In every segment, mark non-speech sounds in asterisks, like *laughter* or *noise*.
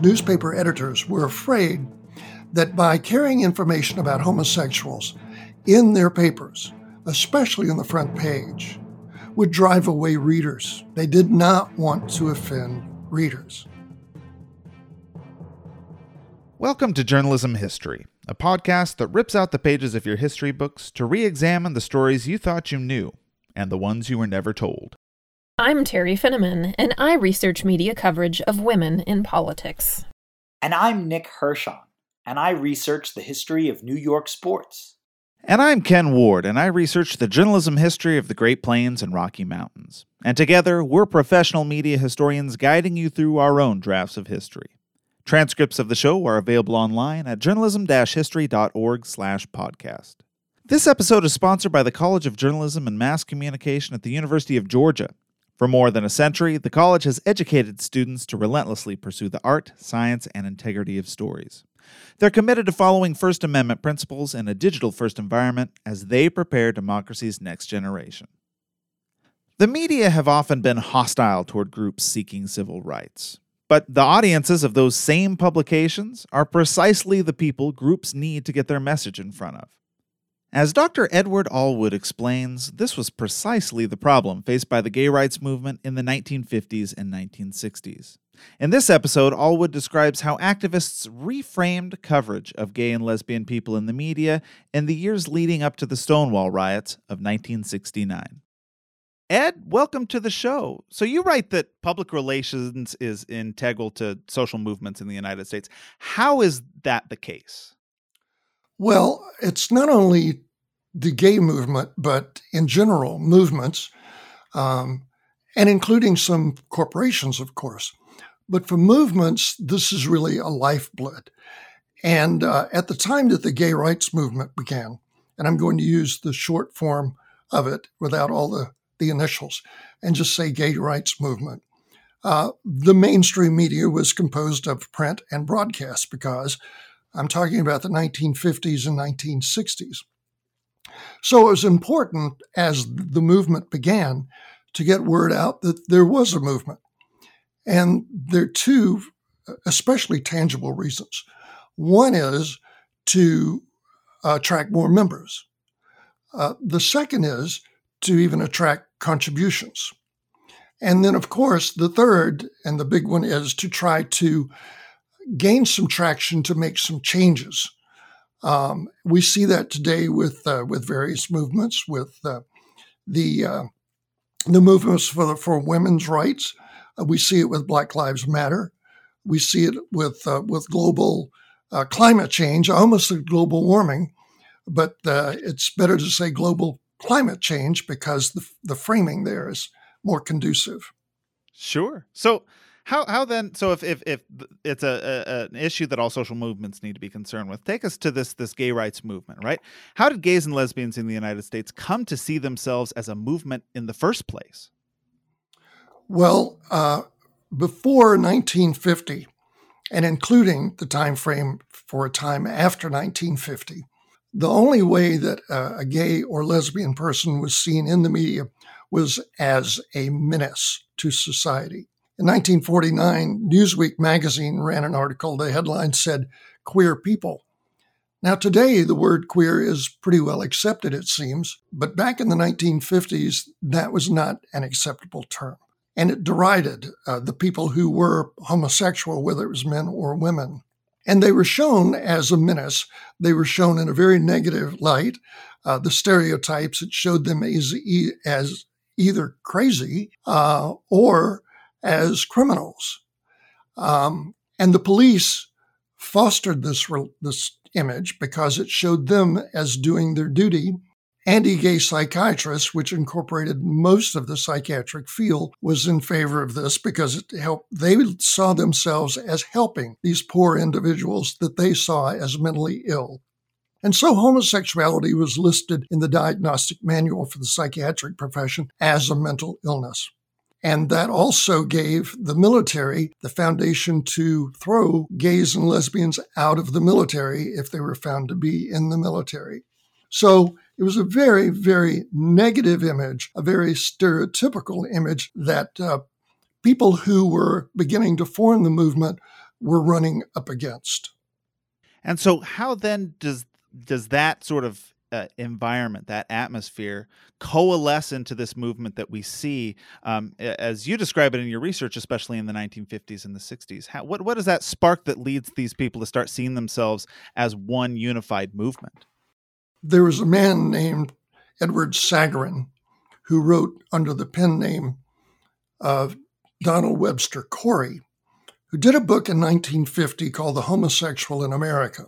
newspaper editors were afraid that by carrying information about homosexuals in their papers, especially on the front page, would drive away readers. They did not want to offend readers. Welcome to Journalism History, a podcast that rips out the pages of your history books to re examine the stories you thought you knew and the ones you were never told. I'm Teri Finneman, and I research media coverage of women in politics. And I'm Nick Hirshon, and I research the history of New York sports. And I'm Ken Ward, and I research the journalism history of the Great Plains and Rocky Mountains. And together, we're professional media historians guiding you through our own drafts of history. Transcripts of the show are available online at journalism-history.org/podcast. This episode is sponsored by the College of Journalism and Mass Communication at the University of Georgia for more than a century, the college has educated students to relentlessly pursue the art, science, and integrity of stories. They're committed to following First Amendment principles in a digital first environment as they prepare democracy's next generation. The media have often been hostile toward groups seeking civil rights. But the audiences of those same publications are precisely the people groups need to get their message in front of. As Dr. Edward Alwood explains, this was precisely the problem faced by the gay rights movement in the 1950s and 1960s. In this episode, Alwood describes how activists reframed coverage of gay and lesbian people in the media in the years leading up to the Stonewall riots of 1969. Ed, welcome to the show. So, you write that public relations is integral to social movements in the United States. How is that the case? Well, it's not only the gay movement, but in general, movements, um, and including some corporations, of course. But for movements, this is really a lifeblood. And uh, at the time that the gay rights movement began, and I'm going to use the short form of it without all the, the initials and just say gay rights movement, uh, the mainstream media was composed of print and broadcast because I'm talking about the 1950s and 1960s. So it was important as the movement began to get word out that there was a movement. And there are two especially tangible reasons. One is to attract more members. Uh, the second is to even attract contributions. And then, of course, the third and the big one is to try to gain some traction to make some changes um, we see that today with uh, with various movements, with uh, the uh, the movements for the, for women's rights. Uh, we see it with Black Lives Matter. We see it with uh, with global uh, climate change. Almost said global warming, but it's better to say global climate change because the the framing there is more conducive. Sure. So how how then? So if if if it's a, a, an issue that all social movements need to be concerned with, take us to this this gay rights movement, right? How did gays and lesbians in the United States come to see themselves as a movement in the first place? Well, uh, before 1950, and including the time frame for a time after 1950, the only way that uh, a gay or lesbian person was seen in the media was as a menace to society. In 1949, Newsweek magazine ran an article. The headline said, Queer People. Now, today, the word queer is pretty well accepted, it seems, but back in the 1950s, that was not an acceptable term. And it derided uh, the people who were homosexual, whether it was men or women. And they were shown as a menace. They were shown in a very negative light. Uh, the stereotypes, it showed them as, as either crazy uh, or as criminals. Um, and the police fostered this, this image because it showed them as doing their duty. Anti gay psychiatrists, which incorporated most of the psychiatric field, was in favor of this because it helped. They saw themselves as helping these poor individuals that they saw as mentally ill. And so homosexuality was listed in the diagnostic manual for the psychiatric profession as a mental illness. And that also gave the military the foundation to throw gays and lesbians out of the military if they were found to be in the military. So it was a very, very negative image, a very stereotypical image that uh, people who were beginning to form the movement were running up against. And so, how then does does that sort of uh, environment, that atmosphere, coalesce into this movement that we see, um, as you describe it in your research, especially in the 1950s and the 60s? How, what what is that spark that leads these people to start seeing themselves as one unified movement? There was a man named Edward Sagarin who wrote under the pen name of Donald Webster Cory, who did a book in 1950 called The Homosexual in America.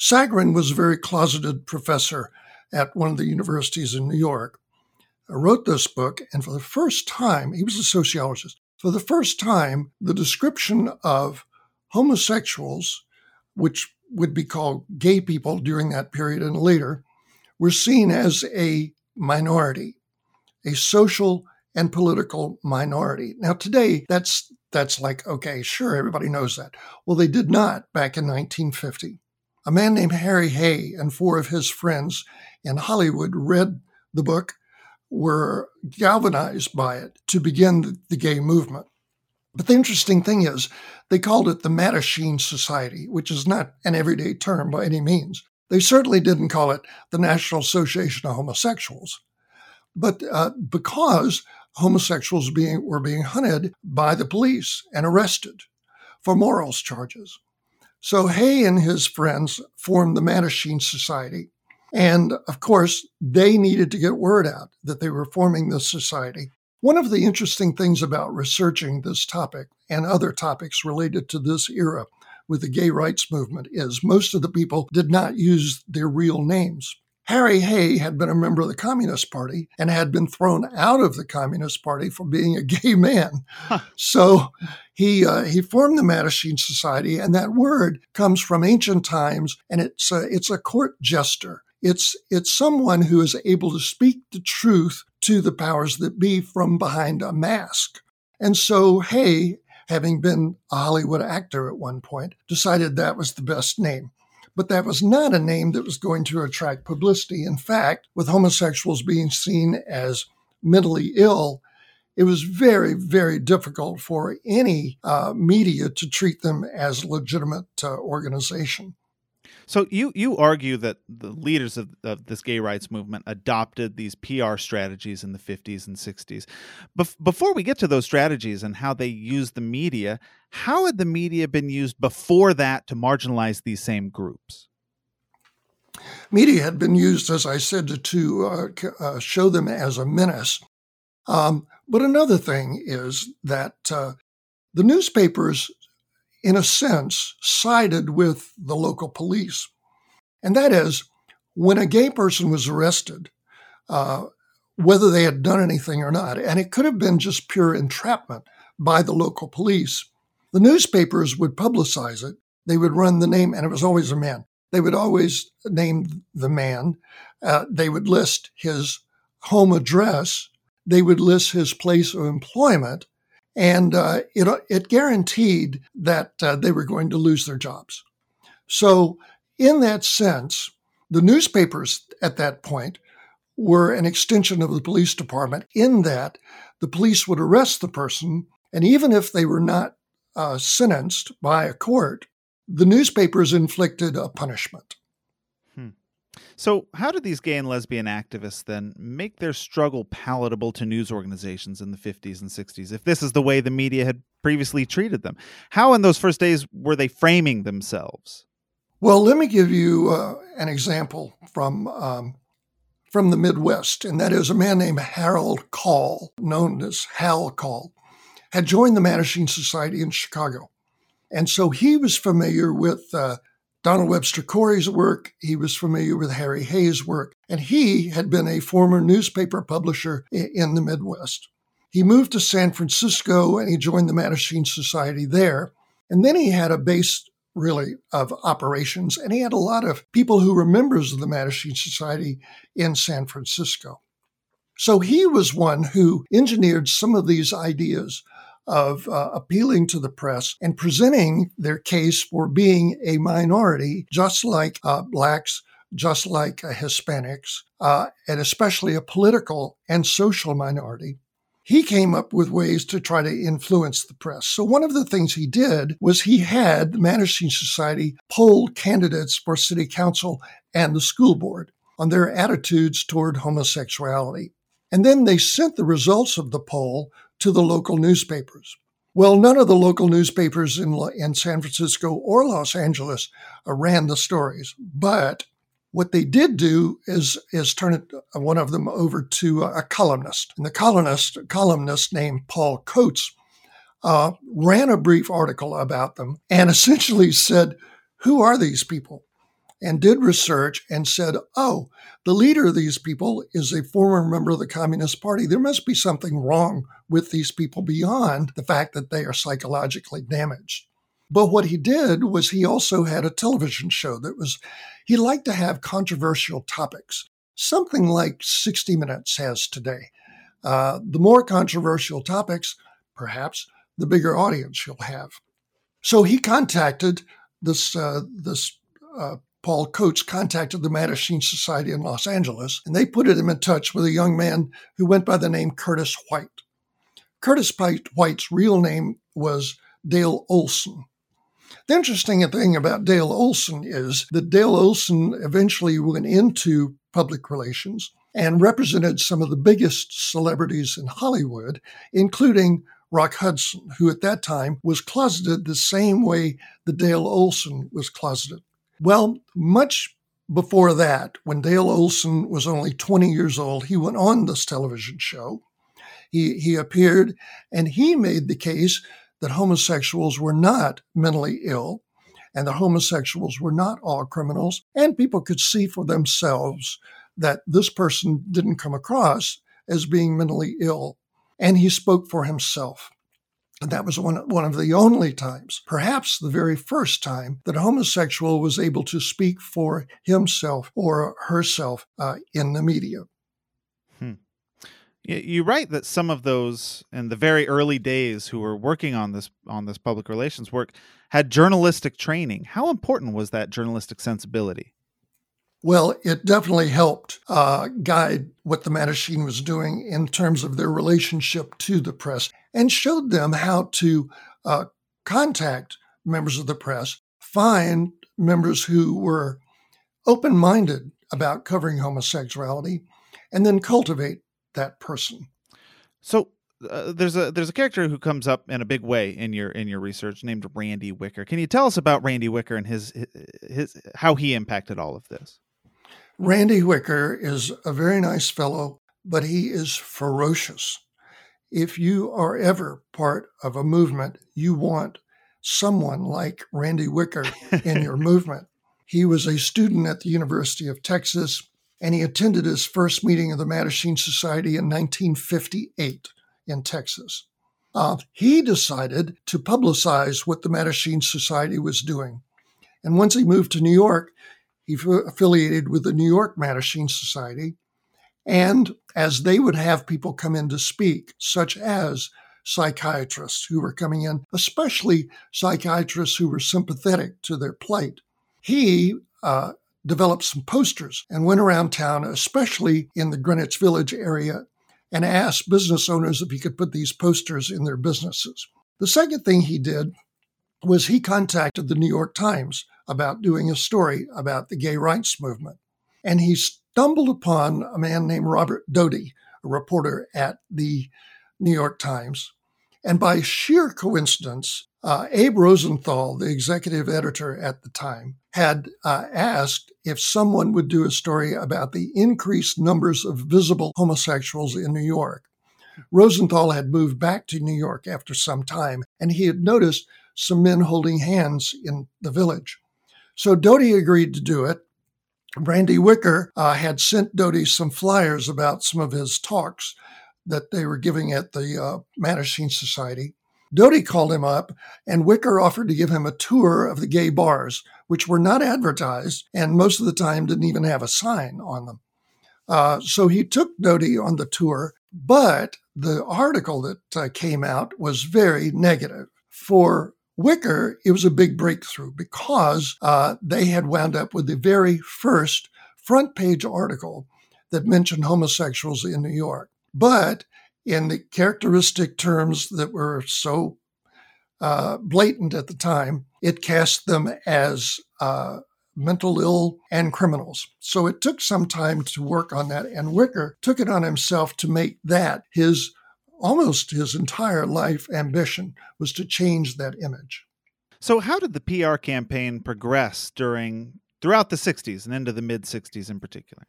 Sagarin was a very closeted professor at one of the universities in New York. I wrote this book, and for the first time, he was a sociologist. For the first time, the description of homosexuals, which would be called gay people during that period and later, were seen as a minority, a social and political minority. Now today that's that's like okay, sure everybody knows that. Well, they did not back in 1950. A man named Harry Hay and four of his friends in Hollywood read the book, were galvanized by it to begin the, gay movement. But the interesting thing is, they called it the Mattachine Society, which is not an everyday term by any means. They certainly didn't call it the National Association of Homosexuals. But uh, because homosexuals being, were being hunted by the police and arrested for morals charges. So Hay and his friends formed the Mattachine Society. And of course, they needed to get word out that they were forming this society. One of the interesting things about researching this topic and other topics related to this era with the gay rights movement is most of the people did not use their real names. Harry Hay had been a member of the Communist Party and had been thrown out of the Communist Party for being a *laughs* gay man. Huh. So he uh, he formed the Mattachine Society, and that word comes from ancient times, and it's a, it's a court jester. It's it's someone who is able to speak the truth to the powers that be from behind a mask. And so Hay, having been a Hollywood actor at one point, decided that was the best name but that was not a name that was going to attract publicity. In fact, with homosexuals being seen as mentally ill, it was very, very difficult for any uh, media to treat them as legitimate uh, organization. So you you argue that the leaders of, of this gay rights movement adopted these PR strategies in the 50s and 60s. Bef- before we get to those strategies and how they used the media, how had the media been used before that to marginalize these same groups? Media had been used, as I said, to, to uh, uh, show them as a menace. Um, but another thing is that uh, the newspapers in a sense, sided with the local police. And that is, when a gay person was arrested, uh, whether they had done anything or not, and it could have been just pure entrapment by the local police, the newspapers would publicize it. They would run the name, and it was always a man. They would always name the man. Uh, they would list his home address. They would list his place of employment and uh, it, it guaranteed that uh, they were going to lose their jobs. So, in that sense, the newspapers at that point were an extension of the police department, in that the police would arrest the person, and even if they were not uh, sentenced by a court, the newspapers inflicted a punishment. So, how did these gay and lesbian activists then make their struggle palatable to news organizations in the 50s and 60s if this is the way the media had previously treated them? How, in those first days, were they framing themselves? Well, let me give you uh, an example from um, from the Midwest, and that is a man named Harold Call, known as Hal Call, had joined the Mattachine Society in Chicago, and so he was familiar with uh, Donald Webster Cory's work. He was familiar with Harry Hay's work, and he had been a former newspaper publisher in the Midwest. He moved to San Francisco and he joined the Mattachine Society there. And then he had a base, really, of operations, and he had a lot of people who were members of the Mattachine Society in San Francisco. So he was one who engineered some of these ideas of uh, appealing to the press and presenting their case for being a minority, just like uh, blacks, just like uh, Hispanics, uh, and especially a political and social minority. he came up with ways to try to influence the press. So one of the things he did was he had the Mattachine Society poll candidates for city council and the school board on their attitudes toward homosexuality. And then they sent the results of the poll to the local newspapers. Well, none of the local newspapers in, in San Francisco or Los Angeles uh, ran the stories, but what they did do is is turn it, uh, one of them over to a columnist, and the columnist columnist named Paul Coates uh, ran a brief article about them and essentially said, "Who are these people?" And did research and said, "Oh, the leader of these people is a former member of the Communist Party. There must be something wrong with these people beyond the fact that they are psychologically damaged." But what he did was he also had a television show that was, he liked to have controversial topics, something like 60 Minutes has today. Uh, the more controversial topics, perhaps, the bigger audience you'll have. So he contacted this, uh, this uh, Paul Coates contacted the Mattachine Society in Los Angeles, and they put him in touch with a young man who went by the name Curtis White. Curtis White's real name was Dale Olson. The interesting thing about Dale Olson is that Dale Olson eventually went into public relations and represented some of the biggest celebrities in Hollywood, including Rock Hudson, who at that time was closeted the same way that Dale Olson was closeted. Well, much before that, when Dale Olson was only 20 years old, he went on this television show. He, he appeared and he made the case that homosexuals were not mentally ill and that homosexuals were not all criminals, and people could see for themselves that this person didn't come across as being mentally ill. And he spoke for himself. And that was one, one of the only times, perhaps the very first time, that a homosexual was able to speak for himself or herself uh, in the media. You write that some of those in the very early days who were working on this on this public relations work had journalistic training. How important was that journalistic sensibility? Well, it definitely helped uh, guide what the Mattachine was doing in terms of their relationship to the press and showed them how to uh, contact members of the press, find members who were open minded about covering homosexuality, and then cultivate that person. So uh, there's a there's a character who comes up in a big way in your in your research named Randy Wicker. Can you tell us about Randy Wicker and his his how he impacted all of this? Randy Wicker is a very nice fellow, but he is ferocious. If you are ever part of a movement, you want someone like Randy Wicker in your *laughs* movement. He was a student at the University of Texas and he attended his first meeting of the Mattachine Society in 1958 in Texas. Uh, he decided to publicize what the Mattachine Society was doing. And once he moved to New York, he f- affiliated with the New York Mattachine Society. And as they would have people come in to speak, such as psychiatrists who were coming in, especially psychiatrists who were sympathetic to their plight, he uh, developed some posters and went around town, especially in the Greenwich Village area, and asked business owners if he could put these posters in their businesses. The second thing he did was he contacted the New York Times about doing a story about the gay rights movement. And he stumbled upon a man named Robert Doty, a reporter at the New York Times. And by sheer coincidence, uh, Abe Rosenthal, the executive editor at the time, had uh, asked if someone would do a story about the increased numbers of visible homosexuals in New York. Rosenthal had moved back to New York after some time, and he had noticed some men holding hands in the village. So Doty agreed to do it. Randy Wicker uh, had sent Doty some flyers about some of his talks that they were giving at the uh, Mattachine Society. Doty called him up, and Wicker offered to give him a tour of the gay bars, which were not advertised and most of the time didn't even have a sign on them. Uh, so he took Doty on the tour, but the article that uh, came out was very negative. For Wicker, it was a big breakthrough because uh, they had wound up with the very first front page article that mentioned homosexuals in New York. But in the characteristic terms that were so uh, blatant at the time, it cast them as uh, mental ill and criminals. So it took some time to work on that. And Wicker took it on himself to make that his almost his entire life ambition was to change that image. So how did the PR campaign progress during throughout the 60s and into the mid 60s in particular?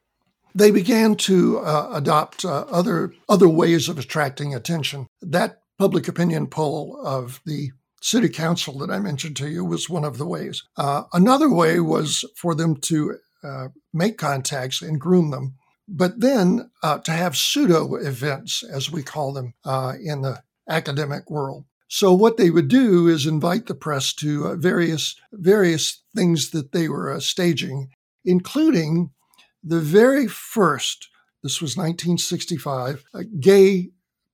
They began to uh, adopt uh, other other ways of attracting attention. That public opinion poll of the city council that I mentioned to you was one of the ways. Uh, another way was for them to uh, make contacts and groom them, but then uh, to have pseudo events, as we call them uh, in the academic world. So what they would do is invite the press to uh, various various things that they were uh, staging, including the very first. This was 1965, gay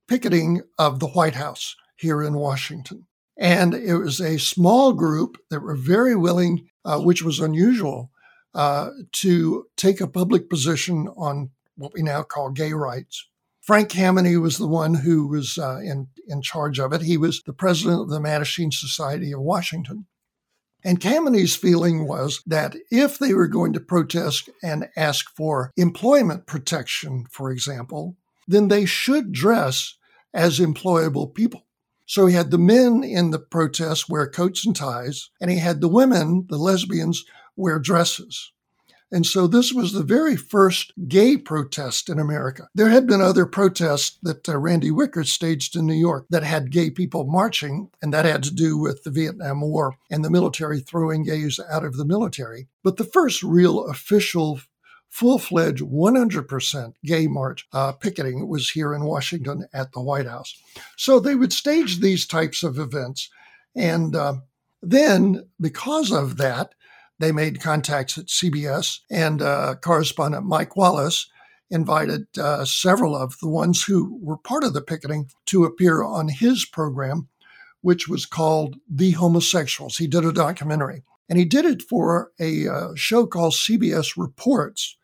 picketing of the White House here in Washington. And it was a small group that were very willing, uh, which was unusual, uh, to take a public position on what we now call gay rights. Frank Kameny was the one who was uh, in, in charge of it. He was the president of the Mattachine Society of Washington. And Kameny's feeling was that if they were going to protest and ask for employment protection, for example, then they should dress as employable people. So he had the men in the protests wear coats and ties, and he had the women, the lesbians, wear dresses. And so this was the very first gay protest in America. There had been other protests that uh, Randy Wicker staged in New York that had gay people marching, and that had to do with the Vietnam War and the military throwing gays out of the military. But the first real official full fledged 100% gay march uh, picketing was here in Washington at the White House. So they would stage these types of events. And uh, then, because of that, they made contacts at CBS, and uh, correspondent Mike Wallace invited uh, several of the ones who were part of the picketing to appear on his program, which was called The Homosexuals. He did a documentary. And he did it for a uh, show called CBS Reports,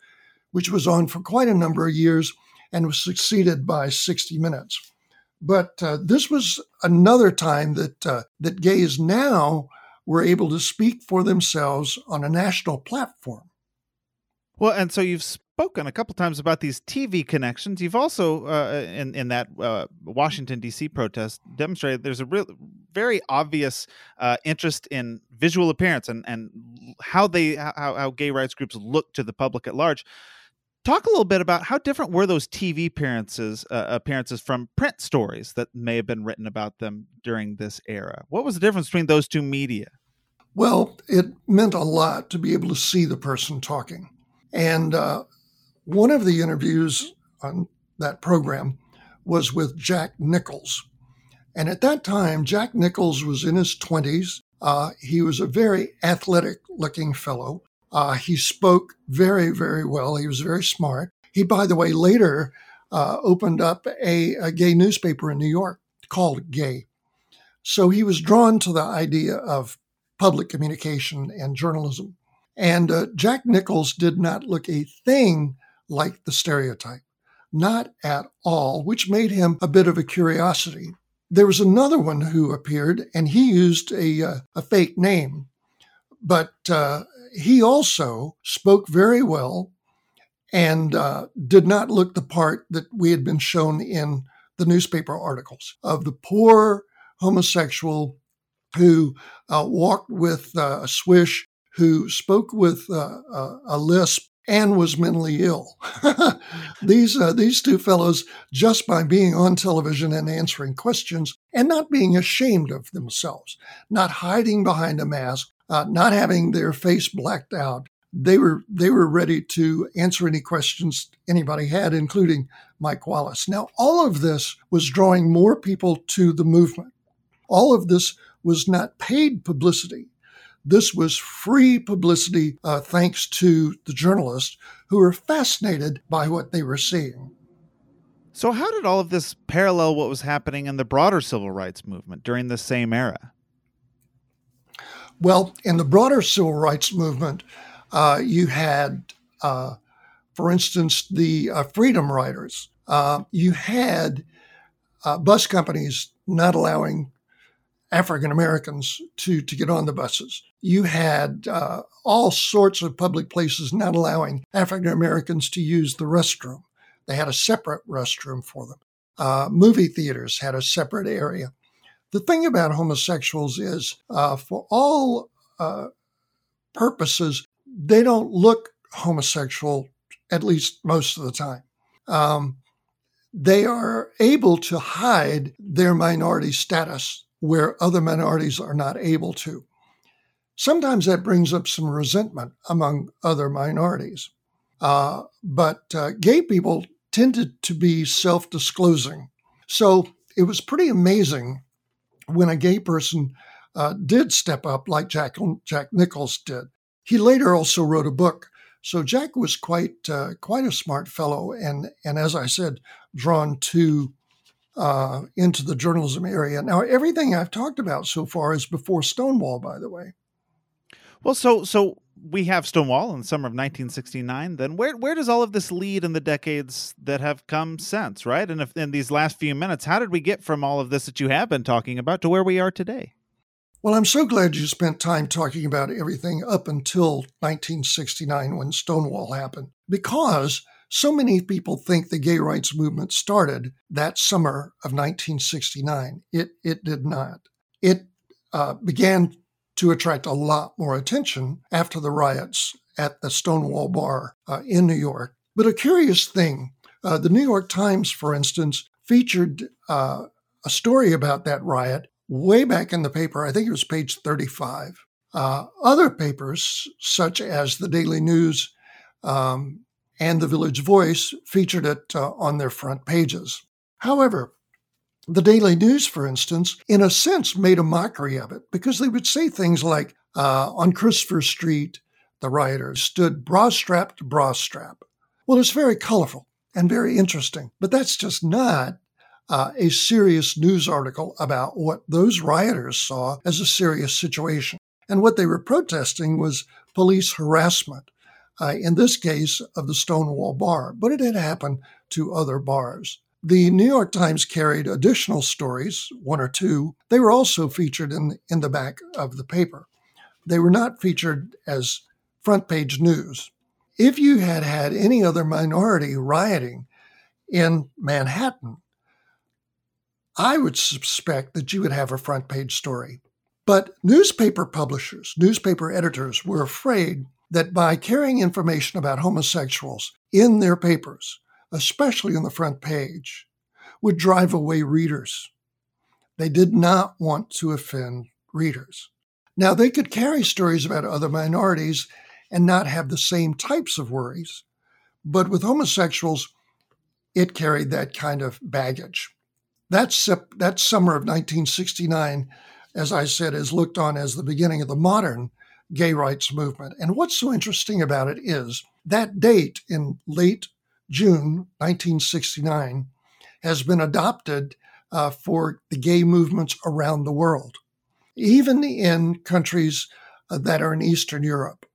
which was on for quite a number of years and was succeeded by 60 Minutes. But uh, this was another time that uh, that gays now were able to speak for themselves on a national platform. Well, and so you've spoken a couple times about these TV connections. You've also, uh, in in that uh, Washington D.C. protest, demonstrated there's a real, very obvious uh, interest in visual appearance and and how they how, how gay rights groups look to the public at large. Talk a little bit about how different were those TV appearances uh, appearances from print stories that may have been written about them during this era. What was the difference between those two media? Well, it meant a lot to be able to see the person talking. And uh, one of the interviews on that program was with Jack Nichols. And at that time, Jack Nichols was in his 20s. Uh, he was a very athletic looking fellow. Uh, he spoke very, very well. He was very smart. He, by the way, later uh, opened up a, a, gay newspaper in New York called Gay. So he was drawn to the idea of public communication and journalism. And uh, Jack Nichols did not look a thing like the stereotype, not at all, which made him a bit of a curiosity. There was another one who appeared, and he used a, uh, a fake name, but uh, he also spoke very well and uh, did not look the part that we had been shown in the newspaper articles of the poor homosexual who uh, walked with uh, a swish, who spoke with uh, a lisp, and was mentally ill. *laughs* these uh, these two fellows, just by being on television and answering questions and not being ashamed of themselves, not hiding behind a mask, uh, not having their face blacked out. They were they were ready to answer any questions anybody had, including Mike Wallace. Now, all of this was drawing more people to the movement. All of this was not paid publicity. This was free publicity, uh, thanks to the journalists who were fascinated by what they were seeing. So, how did all of this parallel what was happening in the broader civil rights movement during the same era? Well, in the broader civil rights movement, uh, you had, uh, for instance, the uh, Freedom Riders. Uh, you had uh, bus companies not allowing African Americans to, to get on the buses. You had uh, all sorts of public places not allowing African Americans to use the restroom. They had a separate restroom for them. Movie theaters had a separate area. The thing about homosexuals is, uh, for all uh, purposes, they don't look homosexual, at least most of the time. Um, they are able to hide their minority status where other minorities are not able to. Sometimes that brings up some resentment among other minorities. Uh, but uh, gay people tended to be self disclosing. So it was pretty amazing when a gay person uh, did step up, like Jack, Jack Nichols did. He later also wrote a book. So Jack was quite uh, quite a smart fellow, and and as I said, drawn to uh, into the journalism area. Now, everything I've talked about so far is before Stonewall, by the way. Well, so so we have Stonewall in the summer of 1969. Then where where does all of this lead in the decades that have come since, right? And if in these last few minutes, how did we get from all of this that you have been talking about to where we are today? Well, I'm so glad you spent time talking about everything up until 1969 when Stonewall happened, because so many people think the gay rights movement started that summer of 1969. It, it did not. It uh, began to attract a lot more attention after the riots at the Stonewall Bar uh, in New York. But a curious thing uh, the New York Times, for instance, featured uh, a story about that riot way back in the paper. I think it was page 35. Uh, other papers, such as the Daily News, um, and the Village Voice featured it uh, on their front pages. However, the Daily News, for instance, in a sense made a mockery of it because they would say things like, uh, on Christopher Street, the rioters stood bra strap to bra strap. Well, it's very colorful and very interesting, but that's just not uh, a serious news article about what those rioters saw as a serious situation. And what they were protesting was police harassment uh, in this case of the Stonewall Bar, but it had happened to other bars. The New York Times carried additional stories, one or two. They were also featured in, in the back of the paper. They were not featured as front page news. If you had had any other minority rioting in Manhattan, I would suspect that you would have a front page story. But newspaper publishers, newspaper editors were afraid that by carrying information about homosexuals in their papers, especially on the front page, would drive away readers. They did not want to offend readers. Now, they could carry stories about other minorities and not have the same types of worries, but with homosexuals, it carried that kind of baggage. That, that summer of 1969, as I said, is looked on as the beginning of the modern gay rights movement. And what's so interesting about it is that date in late June 1969 has been adopted uh, for the gay movements around the world, even in countries uh, that are in Eastern Europe,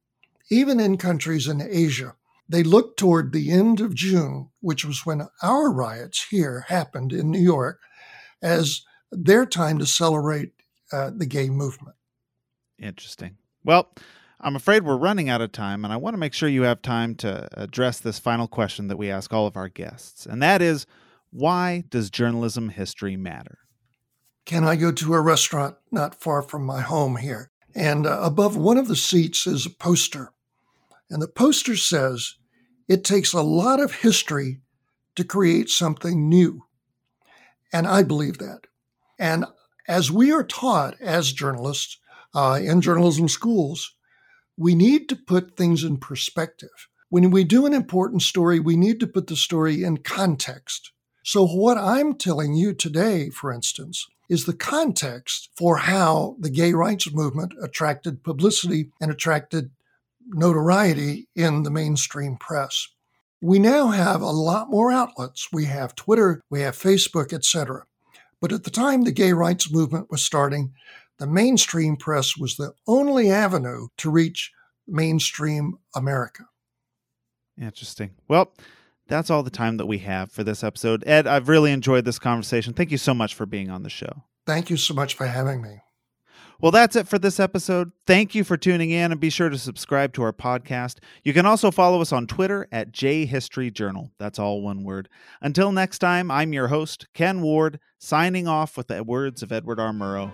even in countries in Asia. They look toward the end of June, which was when our riots here happened in New York, as their time to celebrate uh, the gay movement. Interesting. Well, I'm afraid we're running out of time, and I want to make sure you have time to address this final question that we ask all of our guests, and that is why does journalism history matter? Can I go to a restaurant not far from my home here? And uh, above one of the seats is a poster. And the poster says, It takes a lot of history to create something new. And I believe that. And as we are taught as journalists, uh, in journalism schools, we need to put things in perspective. When we do an important story, we need to put the story in context. So, what I'm telling you today, for instance, is the context for how the gay rights movement attracted publicity and attracted notoriety in the mainstream press. We now have a lot more outlets. We have Twitter, we have Facebook, etc. But at the time the gay rights movement was starting, the mainstream press was the only avenue to reach mainstream America. Interesting. Well, that's all the time that we have for this episode. Ed, I've really enjoyed this conversation. Thank you so much for being on the show. Thank you so much for having me. Well, that's it for this episode. Thank you for tuning in and be sure to subscribe to our podcast. You can also follow us on Twitter at JHistoryJournal. That's all one word. Until next time, I'm your host, Ken Ward, signing off with the words of Edward R. Murrow.